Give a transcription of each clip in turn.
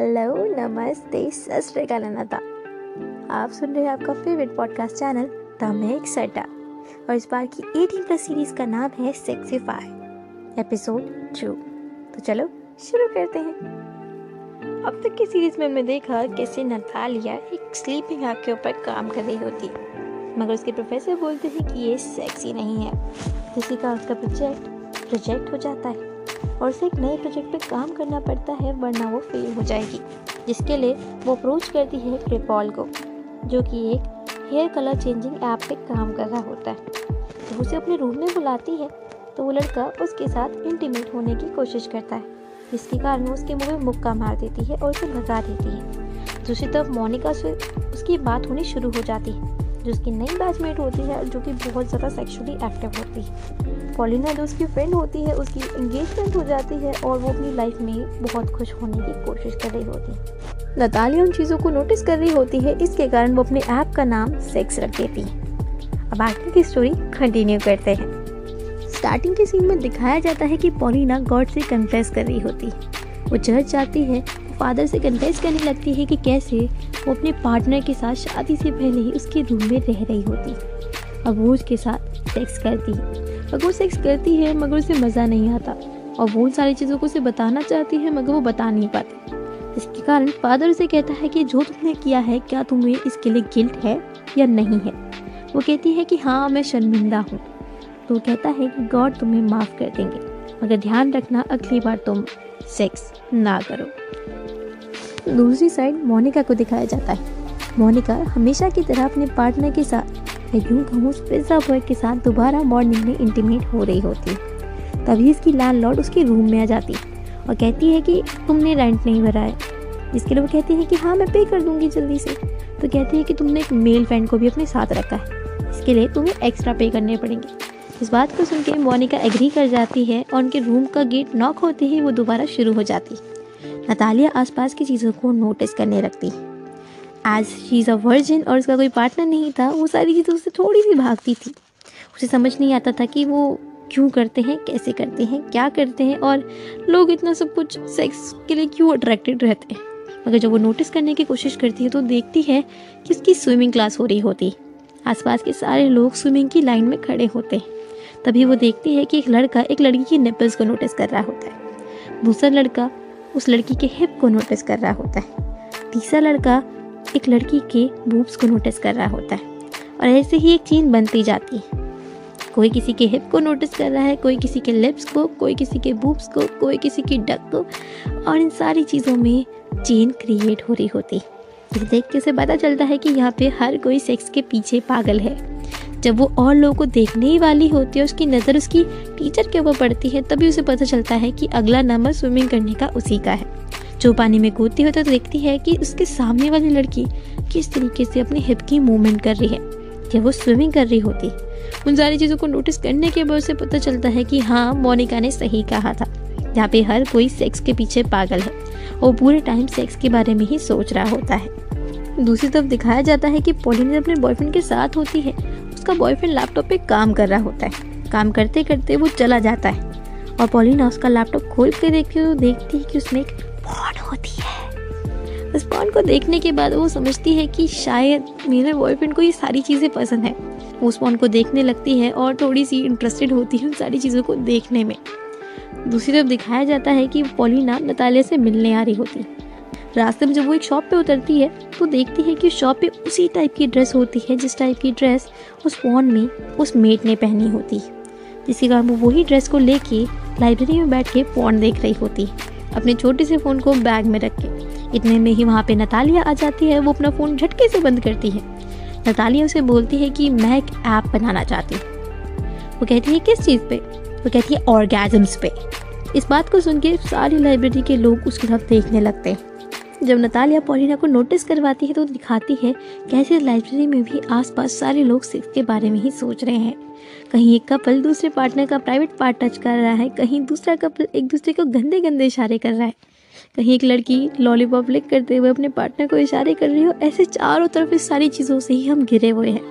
Hello, नमस्ते, सत अनता। आप सुन रहे हैं आपका फेवरेट पॉडकास्ट चैनल द मेक सेटा। और इस बार की 18 प्लस सीरीज़ का नाम है सेक्सीफाई एपिसोड टू तो चलो, शुरू करते हैं। अब तक की सीरीज़ में हमने देखा कैसे नतालिया एक स्लीपिंग आग के ऊपर काम कर रही होती। मगर उसके प्रोफेसर बोलते हैं कि ये सेक्सी नहीं है। किसी का उसका प्रोजेक्ट प्रोजेक्ट हो जाता है। और उसे एक नए प्रोजेक्ट पे काम करना पड़ता है, वरना वो फेल हो जाएगी। जिसके लिए वो अप्रोच करती है क्रिपॉल को, जो कि एक हेयर कलर चेंजिंग ऐप पे काम कर रहा होता है। जब उसे अपने रूम में बुलाती है तो वो लड़का उसके साथ इंटीमेट होने की कोशिश करता है, जिसके कारण उसके मुँह में मुक्का मार देती है और उसे भगा देती है। दूसरी तरफ़ मोनिका से उसकी बात होनी शुरू हो जाती है। जो उसकी नई बैचमेट होती है, जो कि बहुत ज़्यादा सेक्सुअली एक्टिव होती है। पॉलिना जो उसकी फ्रेंड होती है, उसकी इंगेजमेंट हो जाती है और वो अपनी लाइफ में बहुत खुश होने की कोशिश कर रही होती है। नतालिया उन चीज़ों को नोटिस कर रही होती है, इसके कारण वो अपने ऐप का नाम सेक्स रख देती है। अब आगे की स्टोरी कंटिन्यू करते हैं। स्टार्टिंग के सीन में दिखाया जाता है कि पॉलिना गॉड से कन्फेस कर रही होती है। वो चर्च जाती है फादर से कन्फेस करने लगती है कि कैसे वो अपने पार्टनर के साथ शादी से पहले ही उसके रूम में रह रही होती। अब वो उसके साथ सेक्स करती है। अगर वो सेक्स करती है, मगर उसे मज़ा नहीं आता। और वो उन सारी चीज़ों को उसे बताना चाहती है, मगर वो बता नहीं पाती। इसके कारण फादर उसे कहता है कि जो तुमने किया है, क्या तुम्हें इसके लिए गिल्ट है या नहीं है? वो कहती है कि हाँ मैं शर्मिंदा हूँ। तो कहता है कि गॉड तुम्हें माफ़ कर देंगे। मगर ध्यान रखना, अगली बार तुम सेक्स ना करो। दूसरी साइड मोनिका को दिखाया जाता है। मोनिका हमेशा की तरह अपने पार्टनर के साथ, या यूँ कहूँ, पिज़्ज़ा बॉय के साथ दोबारा मॉर्निंग में इंटीमेट हो रही होती है। तभी इसकी लैंडलॉर्ड उसके रूम में आ जाती है और कहती है कि तुमने रेंट नहीं भरा है। जिसके लिए वो कहती है कि हाँ मैं पे कर दूँगी जल्दी से। तो कहती है कि तुमने एक मेल फ्रेंड को भी अपने साथ रखा है। इसके लिए तुम्हें एक्स्ट्रा पे करने पड़ेंगे। इस बात को सुन के मोनिका एग्री कर जाती है और उनके रूम का गेट नॉक होते ही वो दोबारा शुरू हो जाती है। नतालिया आसपास की चीज़ों को नोटिस करने लगती। As she is a virgin और उसका कोई पार्टनर नहीं था, वो सारी चीज़ें उससे थोड़ी सी भागती थी। उसे समझ नहीं आता था कि वो क्यों करते हैं, कैसे करते हैं, क्या करते हैं और लोग इतना सब कुछ सेक्स के लिए क्यों अट्रैक्टेड रहते हैं? मगर जब वो नोटिस करने की कोशिश करती है तो देखती है कि उसकी स्विमिंग क्लास हो रही होती। आसपास के सारे लोग स्विमिंग की लाइन में खड़े होते हैं। तभी वो देखती है कि एक लड़का एक लड़की की निपल्स को नोटिस कर रहा होता है। दूसरा लड़का उस लड़की के हिप को नोटिस कर रहा होता है। तीसरा लड़का एक लड़की के बूब्स को नोटिस कर रहा होता है। और ऐसे ही एक चीन बनती जाती है। कोई किसी के हिप को नोटिस कर रहा है, कोई किसी के लिप्स को, कोई किसी के बूब्स को, कोई किसी की डक को, और इन सारी चीज़ों में चेन क्रिएट हो रही होती है। देख के से पता चलता है कि यहाँ पे हर कोई सेक्स के पीछे पागल है। जब वो और लोगों को देखने ही वाली होती है, उसकी नज़र उसकी टीचर के ऊपर पड़ती है, तभी उसे पता चलता है कि अगला नंबर स्विमिंग करने का उसी का है। जो पानी में कूदती होती तो देखती है कि उसके सामने वाली लड़की किस तरीके से अपनी हिप की मूवमेंट कर रही है, जब वो स्विमिंग कर रही होती। उन सारी चीज़ों को नोटिस करने के बाद उसे पता चलता है कि हाँ मोनिका ने सही कहा था। यहाँ पे हर कोई सेक्स के पीछे पागल है और पूरे टाइम सेक्स के बारे में ही सोच रहा होता है। दूसरी तरफ़ दिखाया जाता है कि पोलिन अपने बॉयफ्रेंड के साथ होती है उसका बॉयफ्रेंड लैपटॉप पे काम कर रहा होता है। काम करते करते वो चला जाता है। और पॉलिना उसका लैपटॉप खोल के देखती तो देखती है कि उसमें एक पॉन होती है। उस पॉन को देखने के बाद वो समझती है कि शायद मेरे बॉयफ्रेंड को ये सारी चीज़ें पसंद है। वो उस पॉन को देखने लगती है और थोड़ी सी इंटरेस्टेड होती है उन सारी चीज़ों को देखने में। दूसरी तरफ़ दिखाया जाता है कि पॉलिना नतालिया से मिलने आ रही होती। है रास्ते में जब वो एक शॉप पे उतरती है तो देखती है कि शॉप पे उसी टाइप की ड्रेस होती है, जिस टाइप की ड्रेस उस फ़ोन में उस मेट ने पहनी होती है। जिसके कारण वो वही ड्रेस को लेके लाइब्रेरी में बैठ के फ़ोन देख रही होती है। अपने छोटे से फ़ोन को बैग में रख के। इतने में ही वहाँ पे नतालिया आ जाती है, वो अपना फ़ोन झटके से बंद करती है। नतालिया उसे बोलती है कि मैं एक ऐप बनाना चाहती हूँ। वो कहती है, किस चीज़ पे? वो कहती है ऑर्गेजम्स पे। इस बात को सुन के सारी लाइब्रेरी के लोग उसकी तरफ़ देखने लगते हैं। जब नतालिया पॉलिना को नोटिस करवाती है तो दिखाती है कैसे लाइब्रेरी में भी आसपास सारे लोग सेक्स के बारे में ही सोच रहे हैं। कहीं एक कपल दूसरे पार्टनर का प्राइवेट पार्ट टच कर रहा है, कहीं दूसरा कपल एक दूसरे को गंदे गंदे इशारे कर रहा है। कहीं एक लड़की लॉलीपॉप लिक करते हुए अपने पार्टनर को इशारे कर रही हो, ऐसे चारों तरफ़ इस सारी चीज़ों से ही हम घिरे हुए हैं।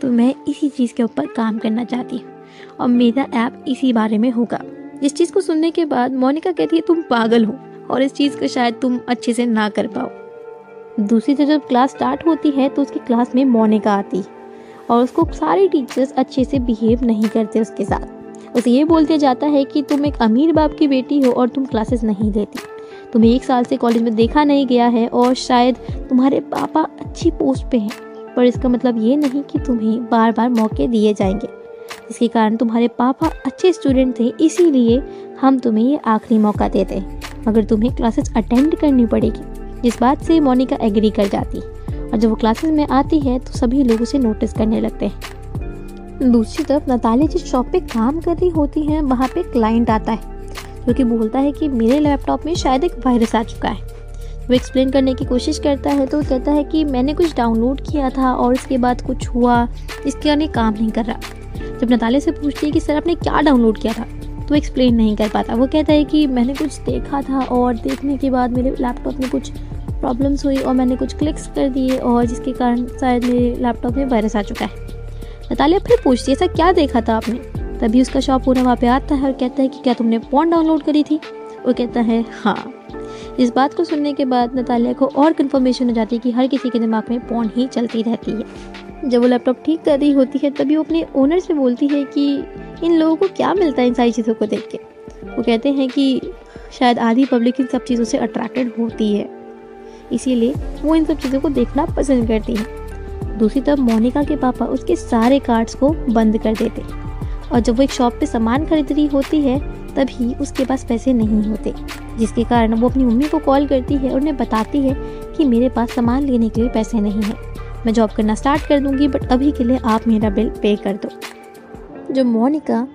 तो मैं इसी चीज़ के ऊपर काम करना चाहती हूँ और मेरा ऐप इसी बारे में होगा। इस चीज़ को सुनने के बाद मोनिका कहती है, तुम पागल हो। और इस चीज़ को शायद तुम अच्छे से ना कर पाओ। दूसरी तरफ़ जब क्लास स्टार्ट होती है तो उसकी क्लास में मोनिका आती और उसको सारे टीचर्स अच्छे से बिहेव नहीं करते उसके साथ। उसे ये बोलते जाता है कि तुम एक अमीर बाप की बेटी हो और तुम क्लासेस नहीं लेती तुम्हें एक साल से कॉलेज में देखा नहीं गया है और शायद तुम्हारे पापा अच्छी पोस्ट पे हैं, पर इसका मतलब ये नहीं कि तुम्हें बार बार मौके दिए जाएँगे। इसके कारण तुम्हारे पापा अच्छे स्टूडेंट थे, इसीलिए हम तुम्हें ये आखिरी मौका देते हैं। मगर तुम्हें क्लासेस अटेंड करनी पड़ेगी। इस बात से मोनिका एग्री कर जाती और जब वो क्लासेस में आती है तो सभी लोग उसे नोटिस करने लगते हैं। दूसरी तरफ़, नताली जिस शॉप पे काम कर रही होती है, वहाँ पे क्लाइंट आता है, जो कि बोलता है कि मेरे लैपटॉप में शायद एक वायरस आ चुका है। वो एक्सप्लेन करने की कोशिश करता है तो कहता है कि मैंने कुछ डाउनलोड किया था और इसके बाद कुछ हुआ, इसके कारण काम नहीं कर रहा। जब नताले से पूछती है कि सर आपने क्या डाउनलोड किया था तो एक्सप्लेन नहीं कर पाता। वो कहता है कि मैंने कुछ देखा था और देखने के बाद मेरे लैपटॉप में कुछ प्रॉब्लम्स हुई और मैंने कुछ क्लिक्स कर दिए और जिसके कारण शायद मेरे लैपटॉप में वायरस आ चुका है। नतालिया फिर पूछती है, ऐसा क्या देखा था आपने? तभी उसका शॉप पूरा वहाँ पे आता है और कहता है कि क्या तुमने पॉन डाउनलोड करी थी? वो कहता है हाँ। इस बात को सुनने के बाद नतालिया को और कन्फर्मेशन हो जाती है कि हर किसी के दिमाग में पॉन ही चलती रहती है। जब वो लैपटॉप ठीक कर रही होती है, तभी वो अपने ओनर से बोलती है कि इन लोगों को क्या मिलता है इन सारी चीज़ों को देख के? वो कहते हैं कि शायद आधी पब्लिक इन सब चीज़ों से अट्रैक्टेड होती है। इसीलिए वो इन सब चीज़ों को देखना पसंद करती है। दूसरी तरफ़ मोनिका के पापा उसके सारे कार्ड्स को बंद कर देते और जब वो एक शॉप पे सामान खरीद रही होती है, तभी उसके पास पैसे नहीं होते, जिसके कारण वो अपनी मम्मी को कॉल करती है और उन्हें बताती है कि मेरे पास सामान लेने के लिए पैसे नहीं हैं। मैं जॉब करना स्टार्ट कर दूँगी बट अभी के लिए आप मेरा बिल पे कर दो। जब मोनिका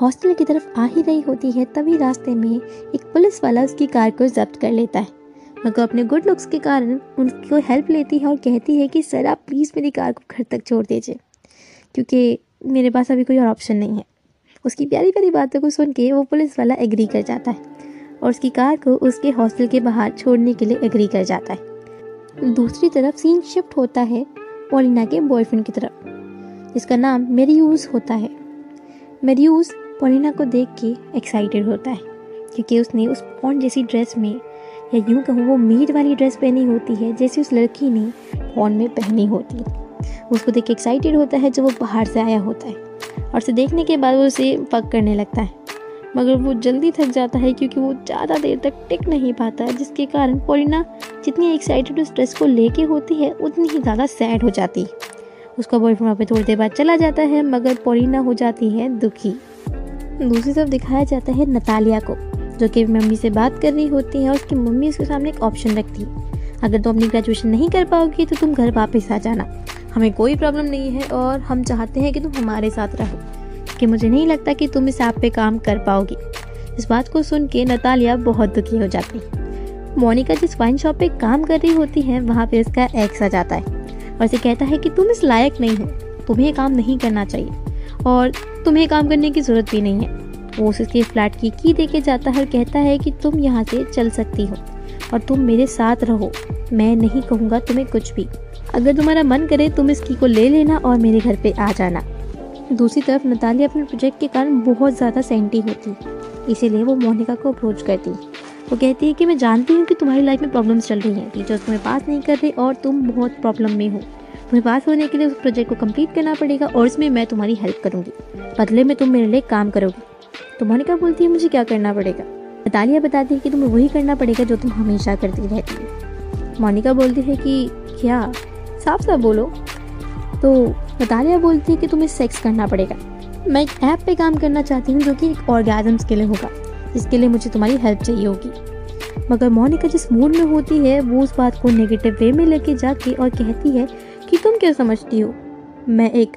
हॉस्टल की तरफ़ आ ही रही होती है, तभी रास्ते में एक पुलिस वाला उसकी कार को जब्त कर लेता है। मगर अपने गुड लुक्स के कारण उनको हेल्प लेती है और कहती है कि, सर, आप प्लीज़ मेरी कार को घर तक छोड़ दीजिए, क्योंकि मेरे पास अभी कोई और ऑप्शन नहीं है। उसकी प्यारी प्यारी बातों को सुन के वो पुलिस वाला एग्री कर जाता है और उसकी कार को उसके हॉस्टल के बाहर छोड़ने के लिए एग्री कर जाता है। दूसरी तरफ़ सीन शिफ्ट होता है पोलिना के बॉयफ्रेंड की तरफ़। जिसका नाम मेरीयूज होता है। मेरीयूज पोलिना को देख के एक्साइटेड होता है, क्योंकि उसने उस पॉन्ड जैसी ड्रेस में, या यूँ कहूँ, वो मीट वाली ड्रेस पहनी होती है, जैसे उस लड़की ने पॉन्ड में पहनी होती है। उसको देख के एक्साइटेड होता है जब वो बाहर से आया होता है, और उसे देखने के बाद वो उसे पक करने लगता है। मगर वो जल्दी थक जाता है, क्योंकि वो ज़्यादा देर तक टिक नहीं पाता है जिसके कारण पोलिना जितनी एक्साइटेड उस ड्रेस को लेके होती है, उतनी ही ज़्यादा सैड हो जाती है। उसका बॉयफ्रेंड वहाँ पे थोड़ी देर बाद चला जाता है, मगर पोलिना हो जाती है दुखी। दूसरी तरफ़ दिखाया जाता है नतालिया को, जो कि मम्मी से बात कर रही होती है और उसकी मम्मी उसके सामने एक ऑप्शन रखती है। अगर तुम अपनी ग्रेजुएशन नहीं कर पाओगी तो तुम घर वापस आ जाना। हमें कोई प्रॉब्लम नहीं है और हम चाहते हैं कि तुम हमारे साथ रहो, कि मुझे नहीं लगता कि तुम इस ऐप पे काम कर पाओगी। इस बात को सुन के नतालिया बहुत दुखी हो जाती। है मोनिका जिस वाइन शॉप पे काम कर रही होती है, वहाँ पे उसका एक्स आ जाता है। और उसे कहता है कि तुम इस लायक नहीं हो। तुम्हें काम नहीं करना चाहिए। और तुम्हें काम करने की ज़रूरत भी नहीं है। वो उसके फ्लैट की की दे के जाता है और कहता है कि तुम यहाँ से चल सकती हो और तुम मेरे साथ रहो। मैं नहीं कहूँगा तुम्हें कुछ भी। अगर तुम्हारा मन करे, तुम इस की को ले लेना और मेरे घर पे आ जाना। दूसरी तरफ़ नताली अपने प्रोजेक्ट के कारण बहुत ज़्यादा सेंटी होती। इसीलिए वो मोनिका को अप्रोच करती। वो कहती है कि मैं जानती हूँ कि तुम्हारी लाइफ में प्रॉब्लम्स चल रही हैं। टीचर्स तुम्हें पास नहीं कर रहे और तुम बहुत प्रॉब्लम में हो। तुम्हें पास होने के लिए उस प्रोजेक्ट को कंप्लीट करना पड़ेगा और इसमें मैं तुम्हारी हेल्प करूँगी। बदले में तुम मेरे लिए काम करोगी। तो मोनिका बोलती है, मुझे क्या करना पड़ेगा? नतालिया बताती है कि तुम्हें वही करना पड़ेगा जो तुम हमेशा करती रहती है। मोनिका बोलती है कि, क्या? साफ़ साफ़ बोलो। तो नतालिया बोलती है कि, तुम्हें सेक्स करना पड़ेगा। मैं एक ऐप पे काम करना चाहती हूँ जो कि एक ऑर्गेजम्स के लिए होगा। जिसके लिए मुझे तुम्हारी हेल्प चाहिए होगी। मगर मोनिका जिस मूड में होती है, वो उस बात को नेगेटिव वे में लेके जाके और कहती है कि तुम क्या समझती हो? मैं एक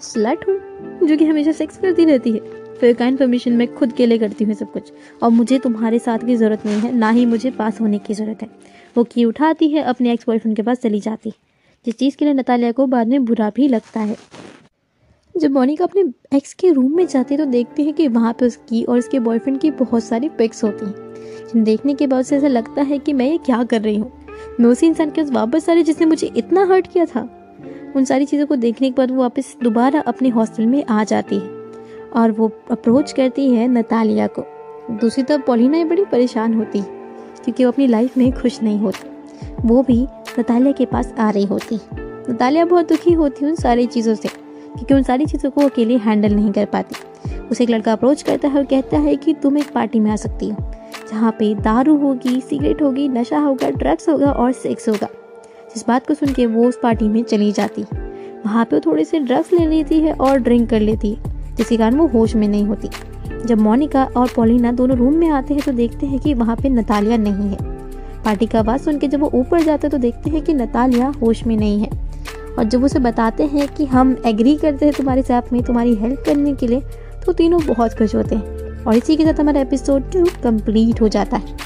स्लट हूँ, जो कि हमेशा सेक्स करती रहती है। फिर का इन्फॉर्मेशन मैं खुद के लिए करती हूँ सब कुछ। और मुझे तुम्हारे साथ की ज़रूरत नहीं है, ना ही मुझे पास होने की ज़रूरत है। वो की उठाती है, अपने एक्स बॉयफ्रेंड के पास चली जाती है। जिस चीज़ के लिए नतालिया को बाद में बुरा भी लगता है। जब मोनिका अपने एक्स के रूम में जाती है तो देखती है कि वहाँ पे उसकी और उसके बॉयफ्रेंड की बहुत सारी पिक्स होती हैं। देखने के बाद उसे ऐसा लगता है कि मैं ये क्या कर रही हूँ। मैं उसी इंसान के पास वापस आ रही जिसने मुझे इतना हर्ट किया था। उन सारी चीज़ों को देखने के बाद वो वापस दोबारा अपने हॉस्टल में आ जाती है और वो अप्रोच करती है नतालिया को। दूसरी तरफ़ पोलिना बड़ी परेशान होती क्योंकि वो अपनी लाइफ में खुश नहीं होती। वो भी नतालिया के पास आ रही होती। नतालिया बहुत दुखी होती उन सारी चीज़ों से। क्योंकि उन सारी चीज़ों को अकेले हैंडल नहीं कर पाती। उसे एक लड़का अप्रोच करता है और कहता है कि, तुम एक पार्टी में आ सकती हो, जहाँ पे दारू होगी सिगरेट होगी, नशा होगा ड्रग्स होगा और सेक्स होगा। जिस बात को सुन के वो उस पार्टी में चली जाती। वहाँ पे वो थोड़े से ड्रग्स ले लेती है और ड्रिंक कर लेती है, जिसके कारण वो होश में नहीं होती। जब मोनिका और पोलिना दोनों रूम में आते हैं तो देखते हैं कि वहाँ पे नतालिया नहीं है। पार्टी का आवाज़ सुन के जब वो ऊपर जाते हैं तो देखते हैं कि नतालिया होश में नहीं है। और जब उसे बताते हैं कि हम एग्री करते हैं तुम्हारे साथ में तुम्हारी हेल्प करने के लिए तो तीनों बहुत खुश होते हैं। और इसी के साथ हमारा एपिसोड टू कंप्लीट हो जाता है।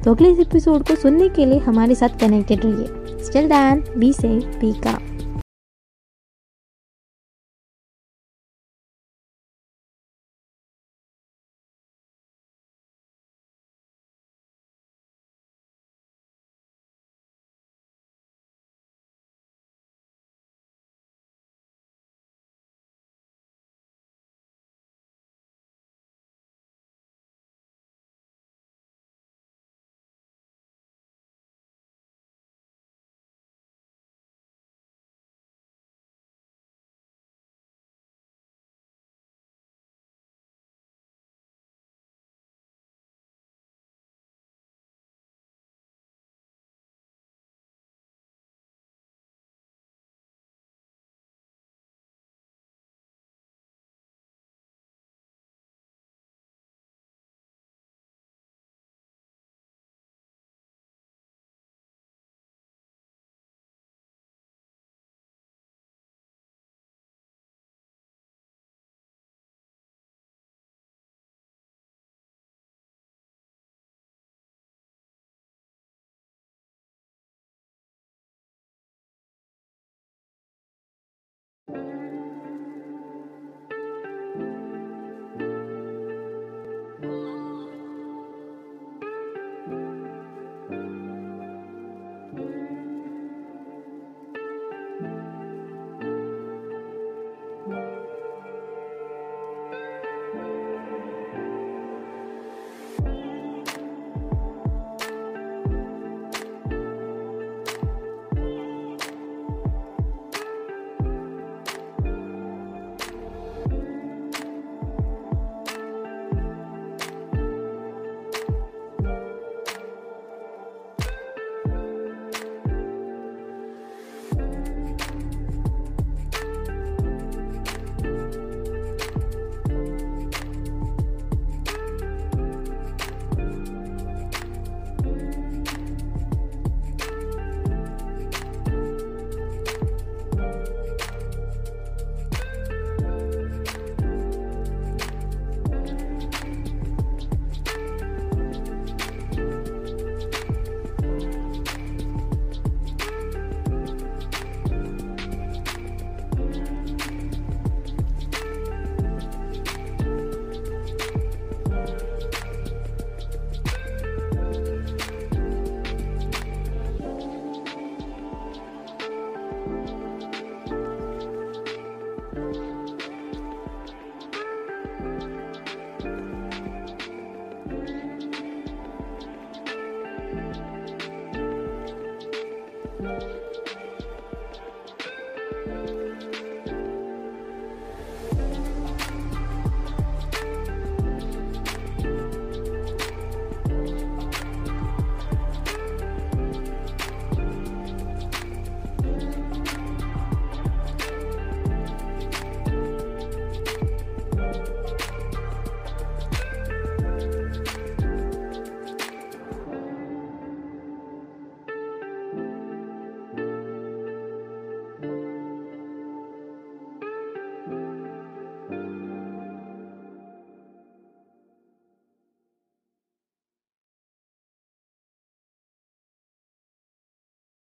तो अगले इस एपिसोड को सुनने के लिए हमारे साथ कनेक्टेड रहिए। स्टिल दैन बी से बी का